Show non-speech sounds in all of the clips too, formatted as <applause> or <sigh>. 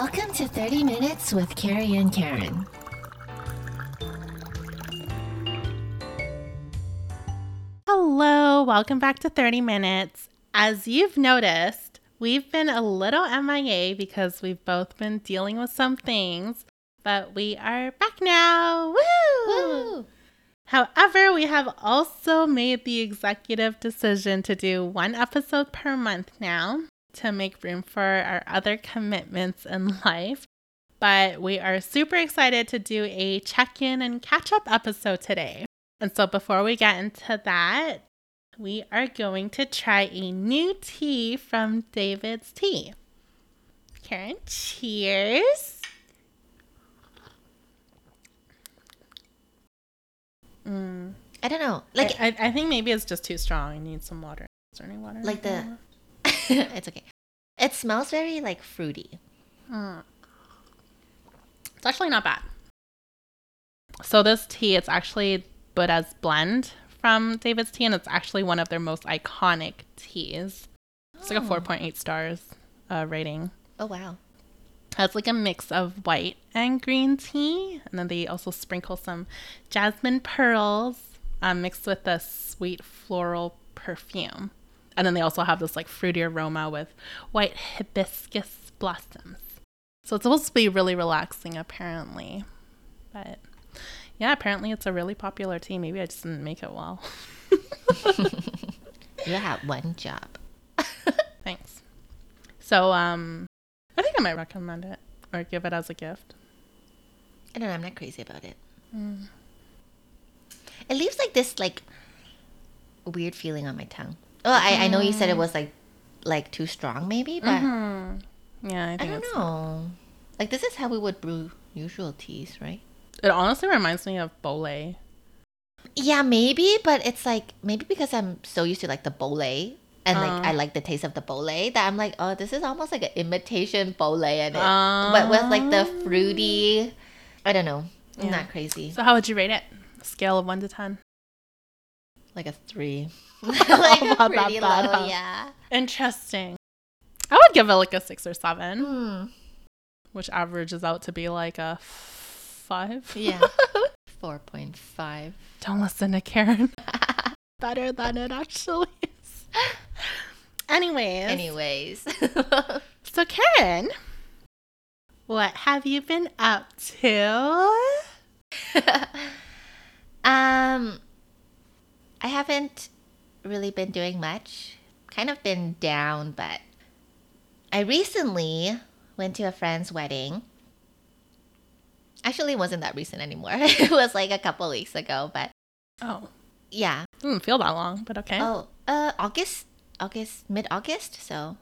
Welcome to 30 Minutes with Carrie and Karen. Hello, welcome back to 30 Minutes. As you've noticed, we've been a little MIA because we've both been dealing with some things, but we are back now. Woo! Woo! However, we have also made the executive decision to do one episode per month now to make room for our other commitments in <laughs> life. But we are super excited to do a check in and catch up episode today. And so, before we get into that, we are going to try a new tea from David's Tea. Karen, cheers. Mm. I don't know. Like, I, I, I think maybe it's just too strong. I need some water. Is there any water? like the. <laughs> it's okay. It smells very like fruity. Mm. It's actually not bad. So this tea, it's actually Buddha's blend from David's Tea, and it's actually one of their most iconic teas. It's like a Oh. 4.8 stars uh, rating. Oh wow. It's like a mix of white and green tea, and then they also sprinkle some jasmine pearls um, mixed with a sweet floral perfume. And then they also have this like fruity aroma with white hibiscus blossoms. So it's supposed to be really relaxing, apparently. But yeah, apparently it's a really popular tea. Maybe I just didn't make it well. <laughs> You had one job. <laughs> Thanks. So um, I think I might recommend it or give it as a gift. I don't know. I'm not crazy about it. Mm. It leaves like this like weird feeling on my tongue. Oh, I, I know you said it was like like too strong, maybe, but Mhm. Yeah, I I think don't it's. know. Like this is how we would brew usual teas, right? It honestly reminds me of bole. Yeah, maybe, but it's like maybe because I'm so used to like the bole and like Uh. I like the taste of the bole that I'm like, oh, this is almost like an imitation bole in it, but with like the fruity. I don't know. I'm not crazy. So how would you rate it? Scale of one to ten. Like a three. <laughs> <laughs> Like that pretty low, huh? yeah. Interesting. I would give it like a six or seven, Hmm. which averages out to be like a five. Yeah. <laughs> Four point five. Don't listen to Karen. Better than it actually is. Anyways, Anyways. so Karen, what have you been up to? um I haven't really been doing much. Kind of been down, but I recently went to a friend's wedding. Actually, it wasn't that recent anymore. <laughs> it was like a couple weeks ago, but Oh, yeah. didn't feel that long, but okay. Oh, uh August, August, mid-August, so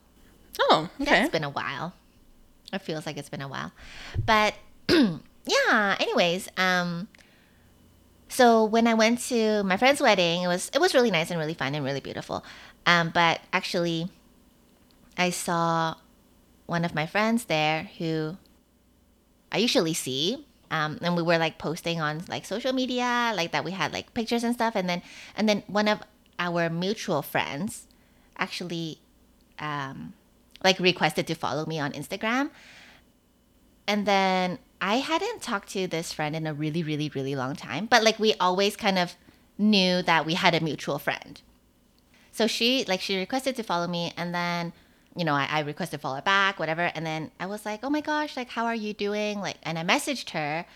Oh, okay. That's been a while. It feels like it's been a while. But <clears throat> yeah, anyways, um so when I went to my friend's wedding, it was it was really nice and really fun and really beautiful. Um but actually I saw one of my friends there who I usually see. Um, and we were like posting on like social media, like that we had like pictures and stuff, and then and then one of our mutual friends actually um, like requested to follow me on Instagram. And then I hadn't talked to this friend in a really, really, really long time, but like we always kind of knew that we had a mutual friend. So she like she requested to follow me and then you know, I, I requested follow back, whatever, and then I was like, Oh my gosh, like how are you doing? Like and I messaged her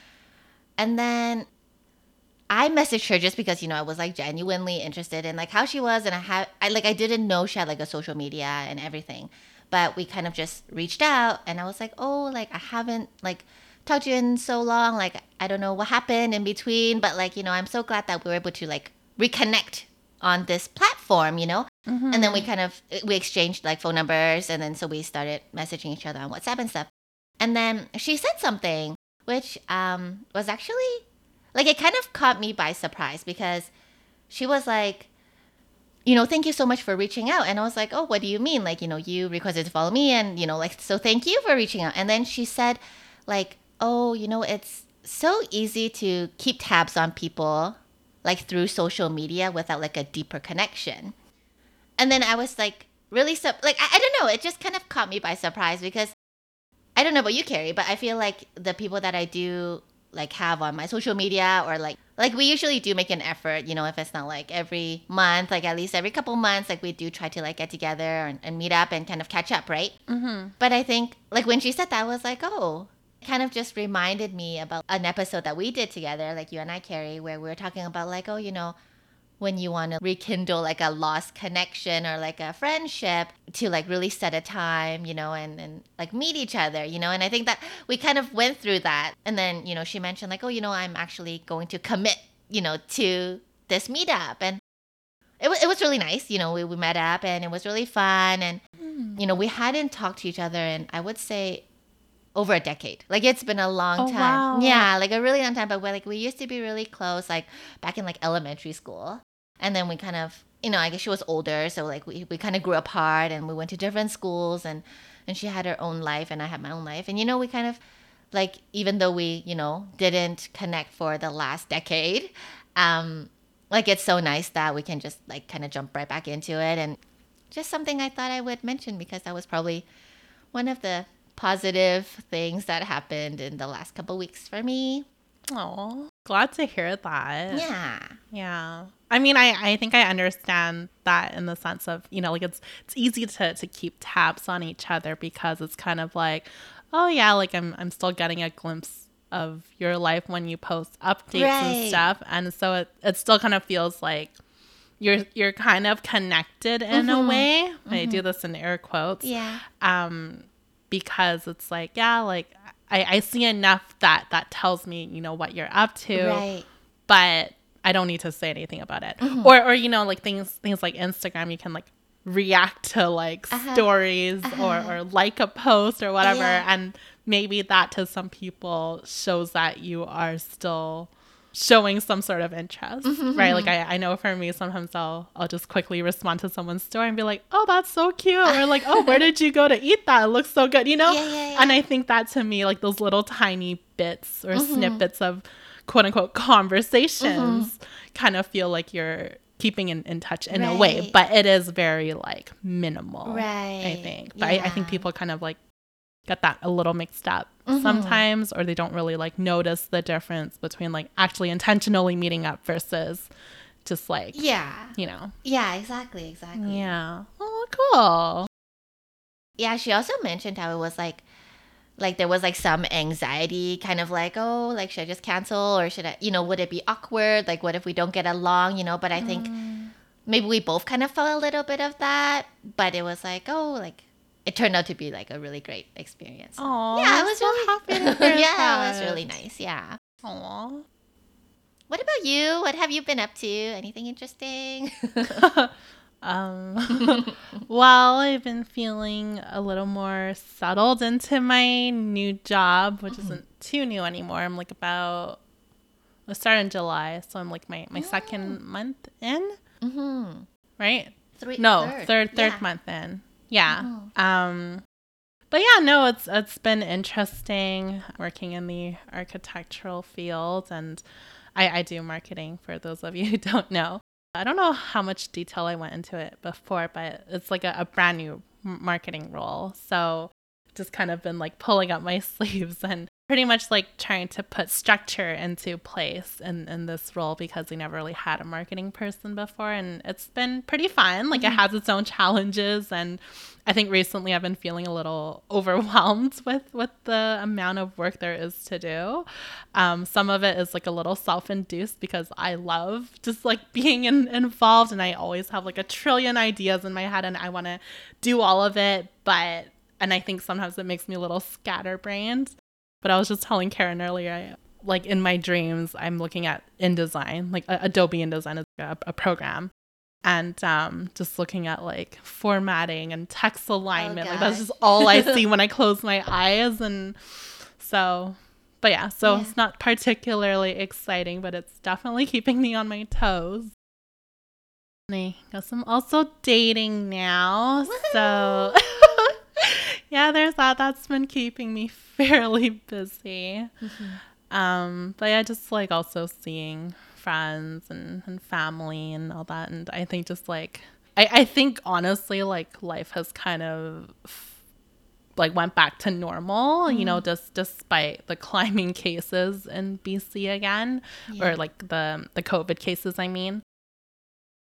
and then I messaged her just because you know I was like genuinely interested in like how she was, and I had I like I didn't know she had like a social media and everything, but we kind of just reached out, and I was like, oh, like I haven't like talked to you in so long, like I don't know what happened in between, but like you know I'm so glad that we were able to like reconnect on this platform, you know, and then we kind of we exchanged like phone numbers, and then so we started messaging each other on WhatsApp and stuff, and then she said something which um was actually like it kind of caught me by surprise because she was like you know thank you so much for reaching out. And i was like oh what do you mean? Like you know you requested to follow me and you know like so thank you for reaching out. And then she said like oh you know it's so easy to keep tabs on people like through social media without like a deeper connection and then i was like really sup like I, I don't know it just kind of caught me by surprise because I don't know about you, Carrie, but I feel like the people that I do like have on my social media or like like we usually do make an effort you know if it's not like every month like at least every couple months like we do try to like get together and, and meet up and kind of catch up right Mm-hmm. but i think like when she said that I was like oh kind of just reminded me about an episode that we did together like you and i carrie where we were talking about like oh you know when you want to rekindle like a lost connection or like a friendship to like really set a time, you know, and, and like meet each other, you know. And I think that we kind of went through that. And then, you know, she mentioned like, oh, you know, I'm actually going to commit, you know, to this meetup. And it was, it was really nice. You know, we, we met up and it was really fun. And, hmm. you know, we hadn't talked to each other And I would say, over a decade. Like it's been a long Oh, time. wow. Yeah, like a really long time. But we like we used to be really close, like back in like elementary school. And then we kind of, you know, I guess she was older, so like we, we kind of grew apart and we went to different schools and and she had her own life and I had my own life. And you know, we kind of like even though we, you know, didn't connect for the last decade, um like it's so nice that we can just like kind of jump right back into it and just something I thought I would mention because that was probably one of the positive things that happened in the last couple weeks for me. Oh, glad to hear that. Yeah. Yeah. I mean, I, I think I understand that in the sense of, you know, like it's it's easy to, to keep tabs on each other because it's kind of like, oh yeah, like I'm I'm still getting a glimpse of your life when you post updates Right. and stuff. And so it, it still kind of feels like you're you're kind of connected in a Mhm. way. I do this in air quotes Yeah. um because it's like yeah like I, I see enough that that tells me you know what you're up to Right. but i don't need to say anything about it Mm-hmm. or or you know like things things like instagram you can like react to like Uh-huh. stories Uh-huh. or or like a post or whatever Yeah. and maybe that to some people shows that you are still showing some sort of interest Mm-hmm, right? Like I, I know for me sometimes i'll i'll just quickly respond to someone's story and be like oh that's so cute or like oh where did you go to eat that? It looks so good you know? Yeah, yeah, yeah. and i think that to me like those little tiny bits or Mm-hmm. snippets of quote unquote conversations kind of feel like you're keeping in, in touch in a way but it is very like minimal right. i think. But I, I think people kind of like get that a little mixed up Mhm. sometimes or they don't really like notice the difference between like actually intentionally meeting up versus just like Yeah. you know Yeah, exactly, exactly. yeah oh cool Yeah, she also mentioned how it was like like there was like some anxiety kind of like, oh, like should I just cancel or should I you know, would it be awkward? Like what if we don't get along, you know? But I think maybe we both kind of felt a little bit of that, but it was like, oh, like it turned out to be like a really great experience. oh <laughs> yeah, it was really happy Yeah, it was really nice. Yeah. Aw. What about you? What have you been up to? Anything interesting? <laughs> Um, <laughs> well, I've been feeling a little more settled into my new job, which isn't too new anymore. I'm like about, I started in July, so I'm like my, my second month in, mm-hmm. right? Three, No, third third yeah. month in. Yeah. Mhm. Um, but yeah, no, it's it's been interesting working in the architectural field, and I, I do marketing for those of you who don't know. I don't know how much detail I went into it before, but it's like a, a brand new marketing role. So just kind of been like pulling up my <laughs> sleeves and pretty much like trying to put structure into place in, in this role because we never really had a marketing person before. And it's been pretty fun. Like it has its own challenges. And I think recently I've been feeling a little <laughs> overwhelmed with, with the amount of work there is to do. Um, some of it is like a little self induced because I love just like being in, involved and I always have like a trillion ideas in my head and I want to do all of it. But, and I think sometimes it makes me a little scatterbrained. But I was just telling Karen earlier, I, like in my dreams, I'm looking at InDesign, like uh, Adobe InDesign is a, a program. And um, just looking at like formatting and text alignment, like that's just all I see <laughs> when I close my eyes. And so, but yeah, so Yeah. it's not particularly exciting, but it's definitely keeping me on my toes. I guess I'm also dating now. So, <laughs> yeah, there's that. That's been keeping me <laughs> fairly busy. Um, but yeah, just like also seeing friends and, and family and all that. And I think just like, I, I think honestly, like life has kind of like went back to normal, mm. you know, just despite the <laughs> climbing cases in BC again yeah. or like the the COVID cases, I mean.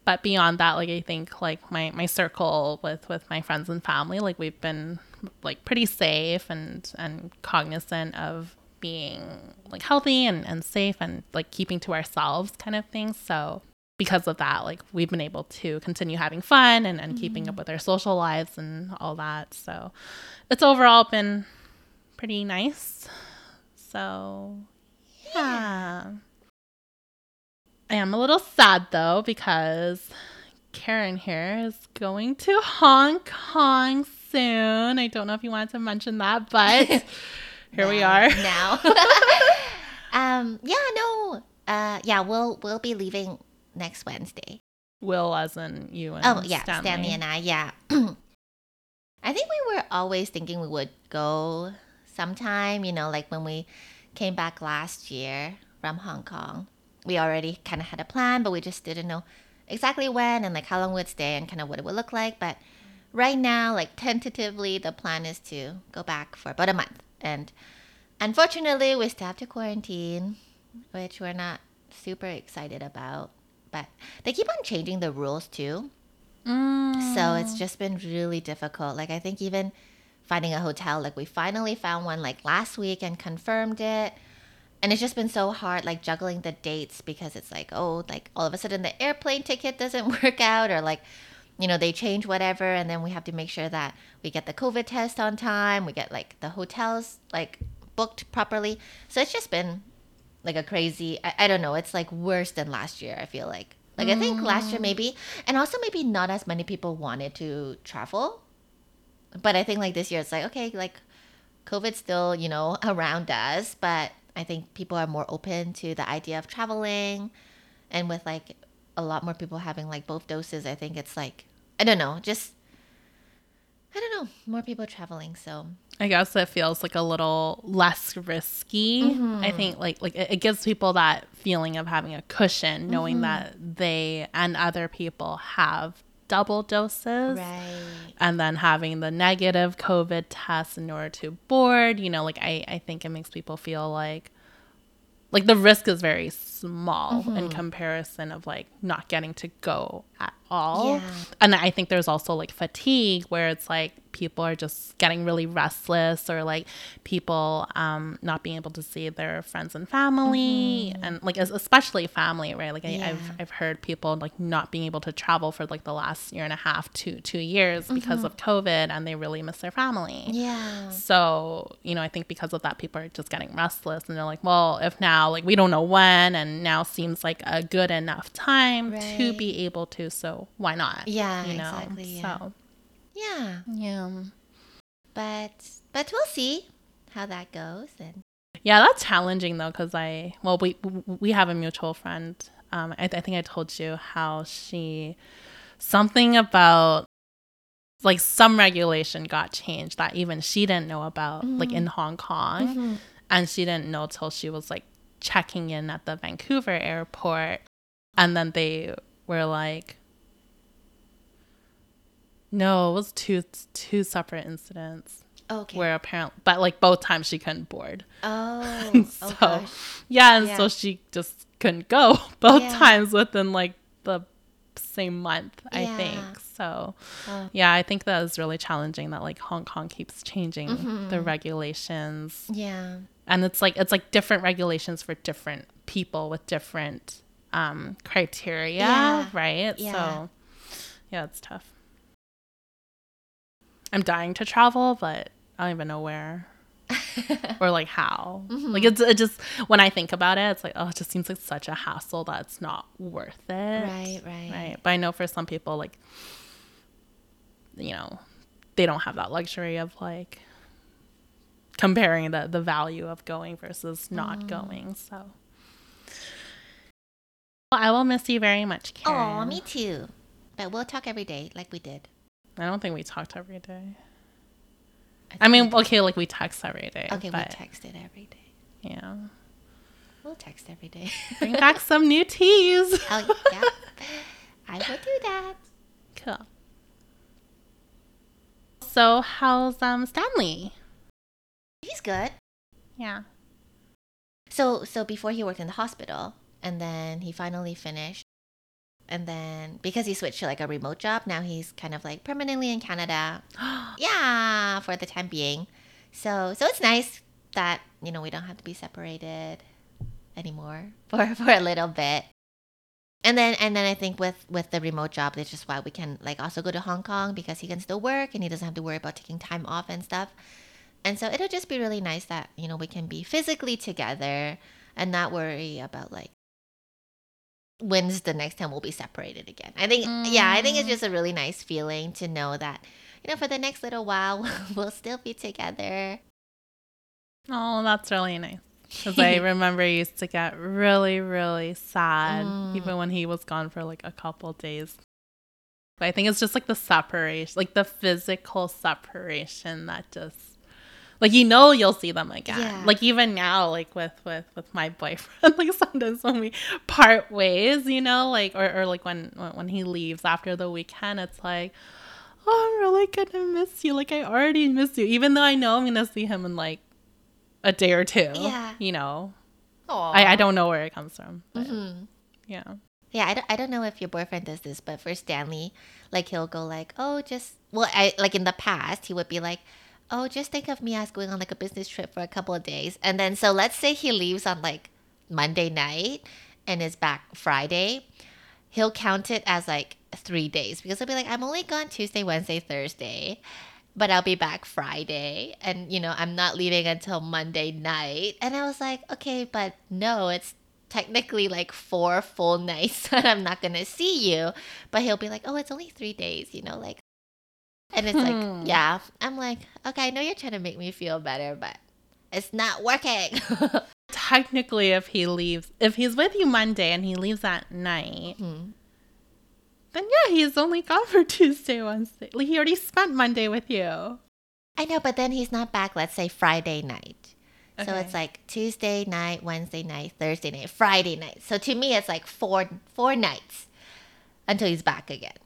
But beyond that, like I think like my my circle with with my friends and family, like we've been like pretty safe and and cognizant of being like healthy and, and safe and like keeping to ourselves kind of thing. So because of that, like we've been able to continue having fun and, and mm-hmm. keeping up with our social lives and all that. So it's overall been pretty nice. So yeah. I am a little sad though because Karen here is going to Hong Kong soon. I don't know if you wanted to mention that, but <laughs> here now, we are. Now. <laughs> <laughs> um yeah, no. Uh yeah, we'll we'll be leaving next Wednesday. Will, as in you and oh yeah, Stanley, Stanley and I. Yeah, <clears throat> I think we were always thinking we would go sometime. You know, like when we came back last year from Hong Kong, we already kind of had a plan, but we just didn't know exactly when and like how long we'd stay and kind of what it would look like. But right now, like tentatively, the plan is to go back for about a month. And unfortunately, we still have to quarantine, which we're not super excited about but they keep on changing the rules too. Mm. So it's just been really difficult. Like I think even finding a hotel, like we finally found one like last week and confirmed it. And it's just been so hard, like juggling the dates because it's like, oh, like all of a sudden the airplane ticket doesn't <laughs> work out, or like, you know, they change whatever, and then we have to make sure that we get the COVID test on time, we get like the hotels like booked properly. So it's just been like a crazy I, I don't know it's like worse than last year i feel like like mm. i think last year mm. maybe and also maybe not as many people wanted to travel but i think like this year it's like okay like covid's still you know <laughs> around us but i think people are more open to the idea of traveling and with like a lot more people having like both doses i think it's like i don't know just I don't know, more people traveling. So I guess it feels like a little less risky. Mm-hmm. I think like like it, gives people that feeling of having a cushion, knowing mm-hmm. that they and other people have double doses, right. and then having the negative COVID test in order to board. You know, like I I think it makes people feel like like the risk is very small mm-hmm. in comparison of like not getting to go at all. Yeah. And I think there's also like fatigue where it's like people are just getting really restless or like people um, not being able to see their friends and family mm-hmm. and like especially family, right? Like yeah. I, have I've heard people like not being able to travel for like the last year and a half to two years mm-hmm. because of COVID and they really miss their family. Yeah. So, you know, I think because of that, people are just getting restless and they're like, well, if now like we don't know when and now seems like a good enough time right. to be able to, so why not? Yeah, you know? exactly. Yeah. So yeah. Yeah. But but we'll see how that goes and yeah, that's challenging though, because I well, we we have a mutual friend. Um, I, I think I told you how she something about like some regulation got changed that even she didn't know about, mm-hmm. like in Hong Kong, mm-hmm. and she didn't know till she was like checking in at the Vancouver airport, and then they were like, no, it was two two separate incidents. Okay. Where apparently, but like both times she couldn't board. Oh. <laughs> so oh yeah, and yeah. so she just couldn't go <laughs> both yeah. times within like the same month. Yeah. I think so. Oh. Yeah, I think that is really challenging. That like Hong Kong keeps changing mm-hmm. the regulations. Yeah. And it's like it's like different regulations for different people with different um criteria, right? Yeah. So yeah, it's tough. I'm dying to travel, but I don't even know where <laughs> or like how. Mm-hmm. Like it's it just when I think about it, it's like oh, it just seems like such a hassle that it's not worth it. Right, right, right. But I know for some people, like you know, they don't have that luxury of like comparing the the value of going versus not mm. going. So. Well, I will miss you very much, Karen. Oh, me too. But we'll talk every day like we did. I don't think we talked every day. I, I mean, okay, like we text every day. Okay, we texted every day. Yeah. We'll text every day. Bring back <laughs> some new teas. oh, yeah. I will do that. Cool. So how's um Stanley? He's good. Yeah. So so before he worked in the hospital and then he finally finished and then because he switched to like a remote job, now he's kind of like permanently in Canada. <gasps> yeah, for the time being. So so it's nice that, you know, we don't have to be separated anymore <laughs> for for a little bit. And then and then I think with with the remote job, that's just why we can like also go to Hong Kong because he can still work and he doesn't have to worry about taking time off and stuff. And so it'll just be really nice that, you know, we can be physically together and not worry about like when's the next time we'll be separated again. I think yeah, I think it's Mm. just a really nice feeling to know that, you know, for the next little while <laughs> we'll still be together. Oh, that's really nice. Because I <laughs> remember I used to get really, really sad Mm. even when he was gone for like a couple days. But I think it's just like the separation, like the physical separation that just like you know you'll see them again. Yeah. Like even now, like with with with my boyfriend, <laughs> like sometimes when we part ways, you know, like or, or like when when he leaves after the weekend, it's like, oh, I'm really gonna miss you. Like I already miss you, even though I know I'm gonna see him in like a day or two. Yeah. You know, Aww. I, I don't know where it comes from. But Mhm. Yeah. Yeah, I don't, I don't know if your boyfriend does this, but for Stanley, like he'll go like, oh, just well, I like in the past he would be like, oh, just think of me as going on like a business trip for a couple of days, and then so let's say he leaves on like Monday night and is back Friday, he'll count it as like three days because he'll be like, I'm only gone Tuesday, Wednesday, Thursday. But I'll be back Friday, and you know I'm not leaving until Monday night. And I was like, okay, but no, it's technically like four full <laughs> nights that I'm not gonna see you. But he'll be like, oh, it's only three days, you know, like. And it's Hmm. like, yeah. I'm like, okay, I know you're trying to make me feel better, but it's not working. <laughs> Technically, if he leaves, if he's with you Monday and he leaves at night, Hmm. then yeah, he's only gone for <laughs> Tuesday, Wednesday. Like he already spent Monday with you. I know, but then he's not back, let's say Friday night. So it's like Tuesday night, Wednesday night, Thursday night, Friday night. So to me, it's like four four nights until he's back again.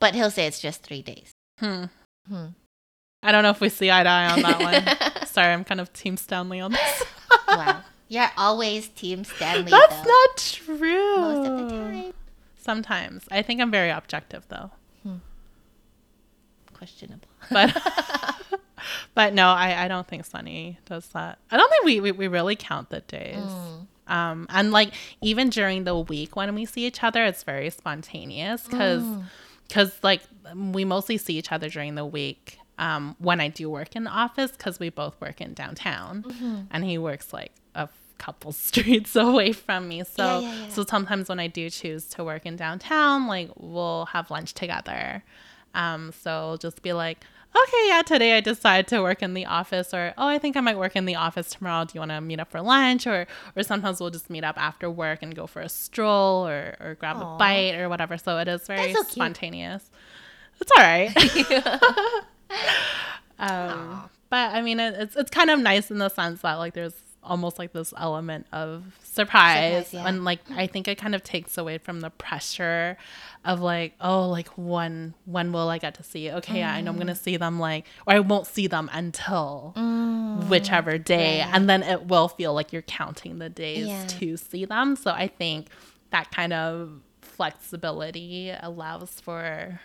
But he'll say it's just three days. Hmm. Hmm. I don't know if we see eye to eye on that one. <laughs> Sorry, I'm kind of Team Stanley on this. wow. <laughs> You're always Team Stanley, That's though. not true. most of the time. Sometimes. I think I'm very objective though. Questionable. But <laughs> but no, I, I don't think Sunny does that. I don't think we, we, we really count the days. Mm. Um, and like even during the week when we see each other, it's very spontaneous because Mm. Like we mostly see each other during the week. Um, when I do work in the office, because we both work in downtown, Mm-hmm. and he works like a couple <laughs> streets away from me. So Yeah, yeah, yeah. so sometimes when I do choose to work in downtown, like we'll have lunch together. Um, so just be like, okay, yeah, today I decided to work in the office, or oh, I think I might work in the office tomorrow. Do you want to meet up for lunch? Or or sometimes we'll just meet up after work and go for a stroll or or grab Aw. a bite or whatever. So it is very so spontaneous. It's all right. <laughs> <laughs> um, but I mean, it, it's it's kind of nice in the sense that like there's almost like this element of surprise, Surprise, yeah. and like I think it kind of takes away from the pressure of like oh like when when will I get to see it? Okay, yeah, I know I'm gonna see them like or I won't see them until Mm. whichever day, right. and then it will feel like you're counting the days Yeah. to see them. So I think that kind of flexibility allows for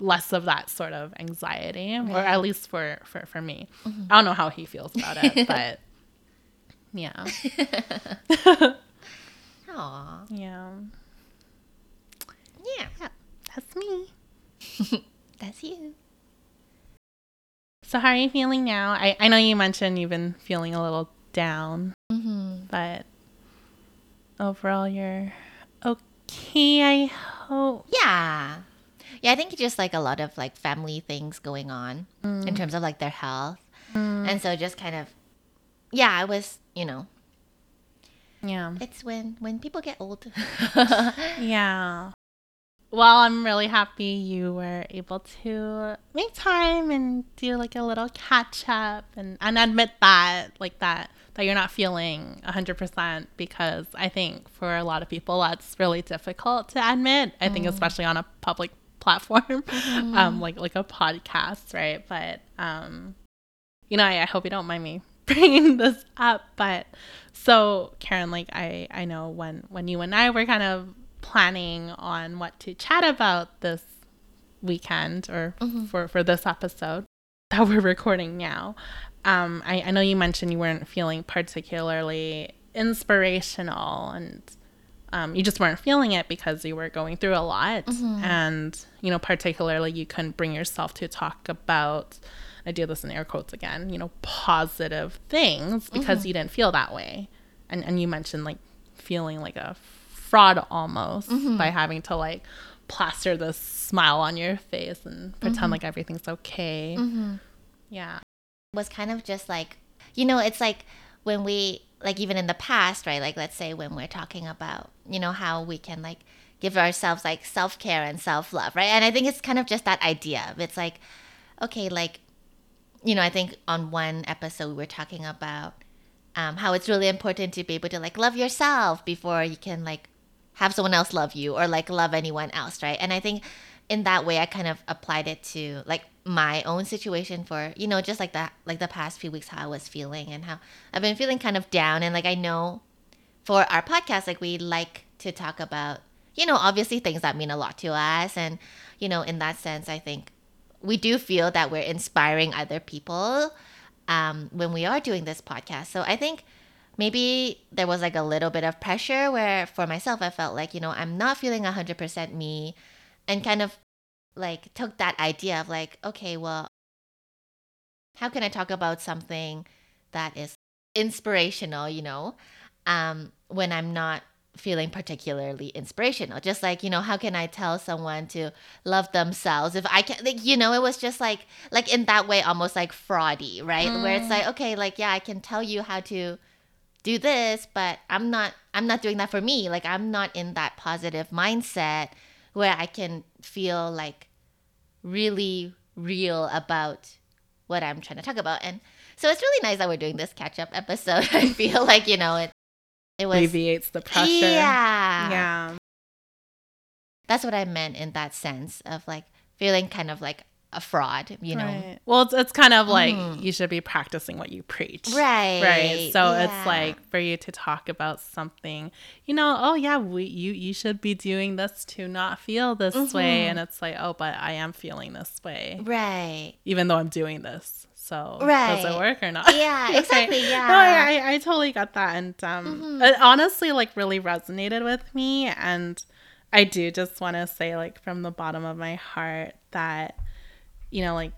less of that sort of anxiety or at least for for, for me Mm-hmm. i don't know how he feels about it <laughs> but yeah <laughs> Aw. yeah Yeah. that's me <laughs> That's you. so how are you feeling now i, I know you mentioned you've been feeling a little down Mm-hmm. but overall you're okay i hope Yeah. Yeah, I think just like a lot of like family things going on in terms of like their health. And so just kind of yeah, I was, you know, yeah it's when when people get old. <laughs> Yeah. Well, I'm really happy you were able to make time and do like a little catch up and, and admit that, like that, that you're not feeling 100% because I think for a lot of people that's really difficult to admit. I think, especially on a public <laughs> platform, mm-hmm. um, like like a podcast, right? But um, you know, I, I hope you don't mind me bringing this up, but so Karen, like I I know when when you and I were kind of planning on what to chat about this weekend or mm-hmm. for for this episode that we're recording now. Um, I, I know you mentioned you weren't feeling particularly inspirational and um, you just weren't feeling it because you were going through a lot mm-hmm. and you know particularly you couldn't bring yourself to talk about i do this in air quotes again you know positive things because mm-hmm. you didn't feel that way and and you mentioned like feeling like a fraud almost mm-hmm. by having to like plaster this smile on your face and pretend mm-hmm. like everything's okay mm-hmm. yeah was kind of just like you know it's like when we like even in the past, right? Like let's say when we're talking about, you know, how we can like give ourselves like self-care and self-love, right? And I think it's kind of just that idea. It's like okay, like you know, I think on one episode we were talking about um, how it's really important to be able to like love yourself before you can like have someone else love you or like love anyone else, right? And I think in that way I kind of applied it to like my own situation for you know just like that like the past few weeks how I was feeling and how I've been feeling kind of down and like I know for our podcast like we like to talk about you know obviously things that mean a lot to us and you know in that sense I think we do feel that we're inspiring other people um, when we are doing this podcast. So I think maybe there was like a little bit of pressure where for myself I felt like you know I'm not feeling 100% me and kind of like took that idea of like, okay, well, how can I talk about something that is inspirational, you know, um, when I'm not feeling particularly inspirational? Just like, you know, how can I tell someone to love themselves if I can, like, you know, it was just like, like in that way, almost like fraudy, right? Mm. Where it's like, mm. okay, like, yeah, I can tell you how to do this, but I'm not, I'm not doing that for me. Like, I'm not in that positive mindset where I can feel like really real about what I'm trying to talk about. And so it's really nice that we're doing this catch up episode. <laughs> I feel like, you know, it it was alleviates the pressure. Yeah. Yeah. That's what I meant in that sense of like feeling kind of like a fraud, you know. Right. Well, it's, it's kind of like mm. you should be practicing what you preach. Right. Right. So yeah. it's like for you to talk about something, you know, oh yeah, we you you should be doing this to not feel this mm-hmm. way and it's like, "Oh, but I am feeling this way." Right. Even though I'm doing this. So right. does it work or not? Yeah, <laughs> exactly. Yeah. no, I, I, I totally got that. And um mm-hmm. it honestly like really resonated with me and I do just want to say like from the bottom of my heart that you know, like,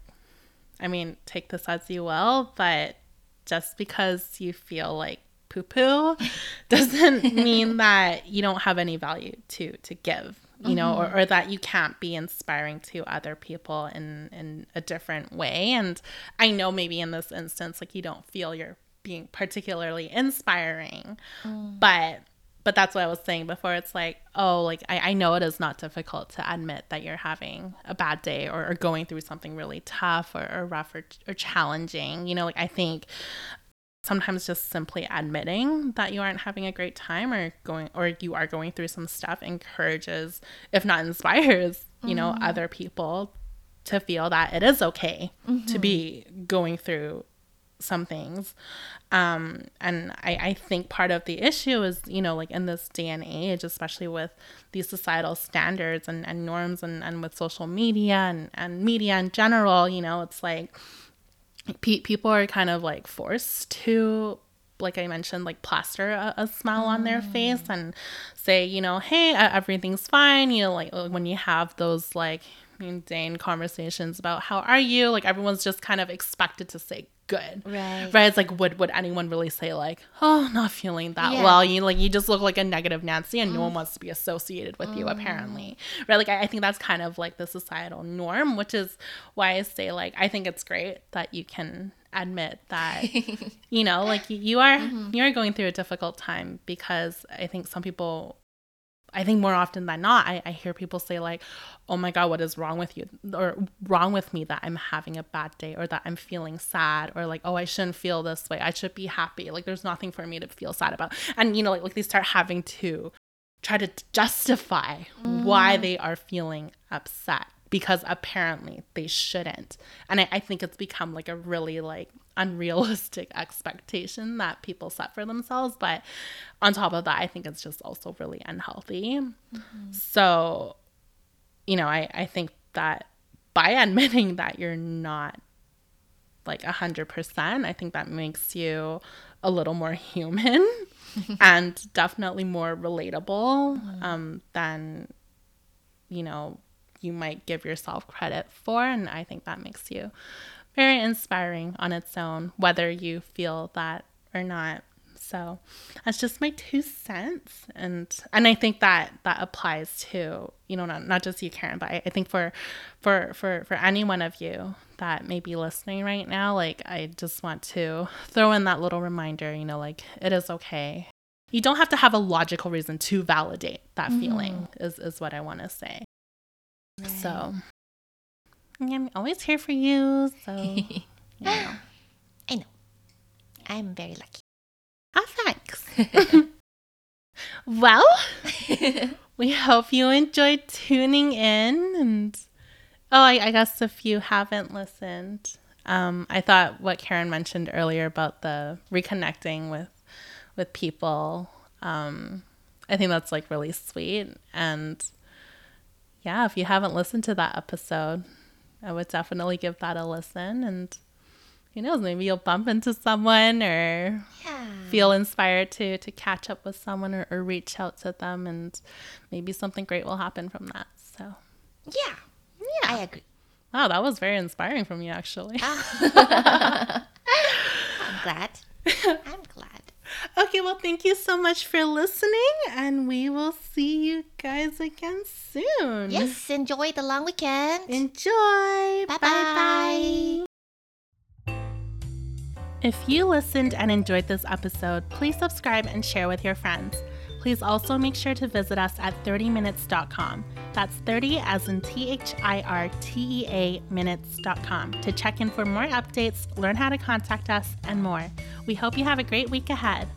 I mean, take this as you will, but just because you feel like poo poo <laughs> doesn't mean that you don't have any value to to give you know mm-hmm. or, or that you can't be inspiring to other people in in a different way and i know maybe in this instance like you don't feel you're being particularly inspiring mm. but but that's what I was saying before. It's like, oh, like I, I know it is not difficult to admit that you're having a bad day or, or going through something really tough or, or rough or, or challenging. You know, like I think sometimes just simply admitting that you aren't having a great time or going or you are going through some stuff encourages, if not inspires, you know, mm-hmm. other people to feel that it is okay mm-hmm. to be going through some things. Um, and I, I think part of the issue is, you know, like in this day and age, especially with these societal standards and, and norms and, and with social media and, and media in general, you know, it's like pe- people are kind of like forced to like I mentioned, like plaster a, a smile mm. on their face mm. and say, you know, hey, everything's fine. You know, like when you have those like mundane conversations about how are you, like everyone's just kind of expected to say good. Right. Right. It's like would would anyone really say like, oh, not feeling that yeah. well? You like you just look like a negative Nancy and mm. no one mm. wants to be associated with mm. you apparently. Right. Like I, I think that's kind of like the societal norm, which is why I say like I think it's great that you can admit that <laughs> you know like you are mm-hmm. you are going through a difficult time because I think some people I think more often than not, I, I hear people say, like, oh my God, what is wrong with you? Or wrong with me that I'm having a bad day or that I'm feeling sad or like, oh, I shouldn't feel this way. I should be happy. Like, there's nothing for me to feel sad about. And, you know, like, like they start having to try to justify mm. why they are feeling upset. Because apparently they shouldn't. And I, I think it's become like a really like unrealistic <laughs> expectation that people set for themselves. But on top of that, I think it's just also really unhealthy. Mm-hmm. So, you know, I, I think that by <laughs> admitting that you're not like a hundred percent, I think that makes you a little more <laughs> human and definitely more relatable mm-hmm. um, than you know you might give yourself credit for. And I think that makes you very inspiring on its own, whether you feel that or not. So that's just my two cents. And and I think that that applies to, you know, not, not just you, Karen, but I, I think for for for for any one of you that may be listening right now, like I just want to throw in that little reminder, you know, like it is okay. You don't have to have a logical reason to validate that mm-hmm. feeling, is, is what I want to say. Right. So I'm always here for you. So <laughs> you know. I know. I'm very lucky. Ah, thanks. <laughs> well, <laughs> we hope you enjoyed tuning in. And oh, I, I guess if you haven't listened, um, I thought what Karen mentioned earlier about the reconnecting with with people. Um, I think that's like really sweet and yeah, if you haven't listened to that episode, I would definitely give that a listen. And who knows, maybe you'll bump into someone or yeah. feel inspired to to catch up with someone or, or reach out to them, and maybe something great will happen from that. So, yeah, yeah, I agree. Wow, that was very inspiring from you, actually. <laughs> I'm glad. <laughs> I'm glad. Okay, well, thank you so much for listening, and we will see you guys again soon. Yes, enjoy the long weekend. Enjoy. Bye bye. If you listened and enjoyed this episode, please subscribe and share with your friends. Please also make sure to visit us at 30minutes.com. That's 30 as in T H I R T E A minutes.com to check in for more updates, learn how to contact us, and more. We hope you have a great week ahead.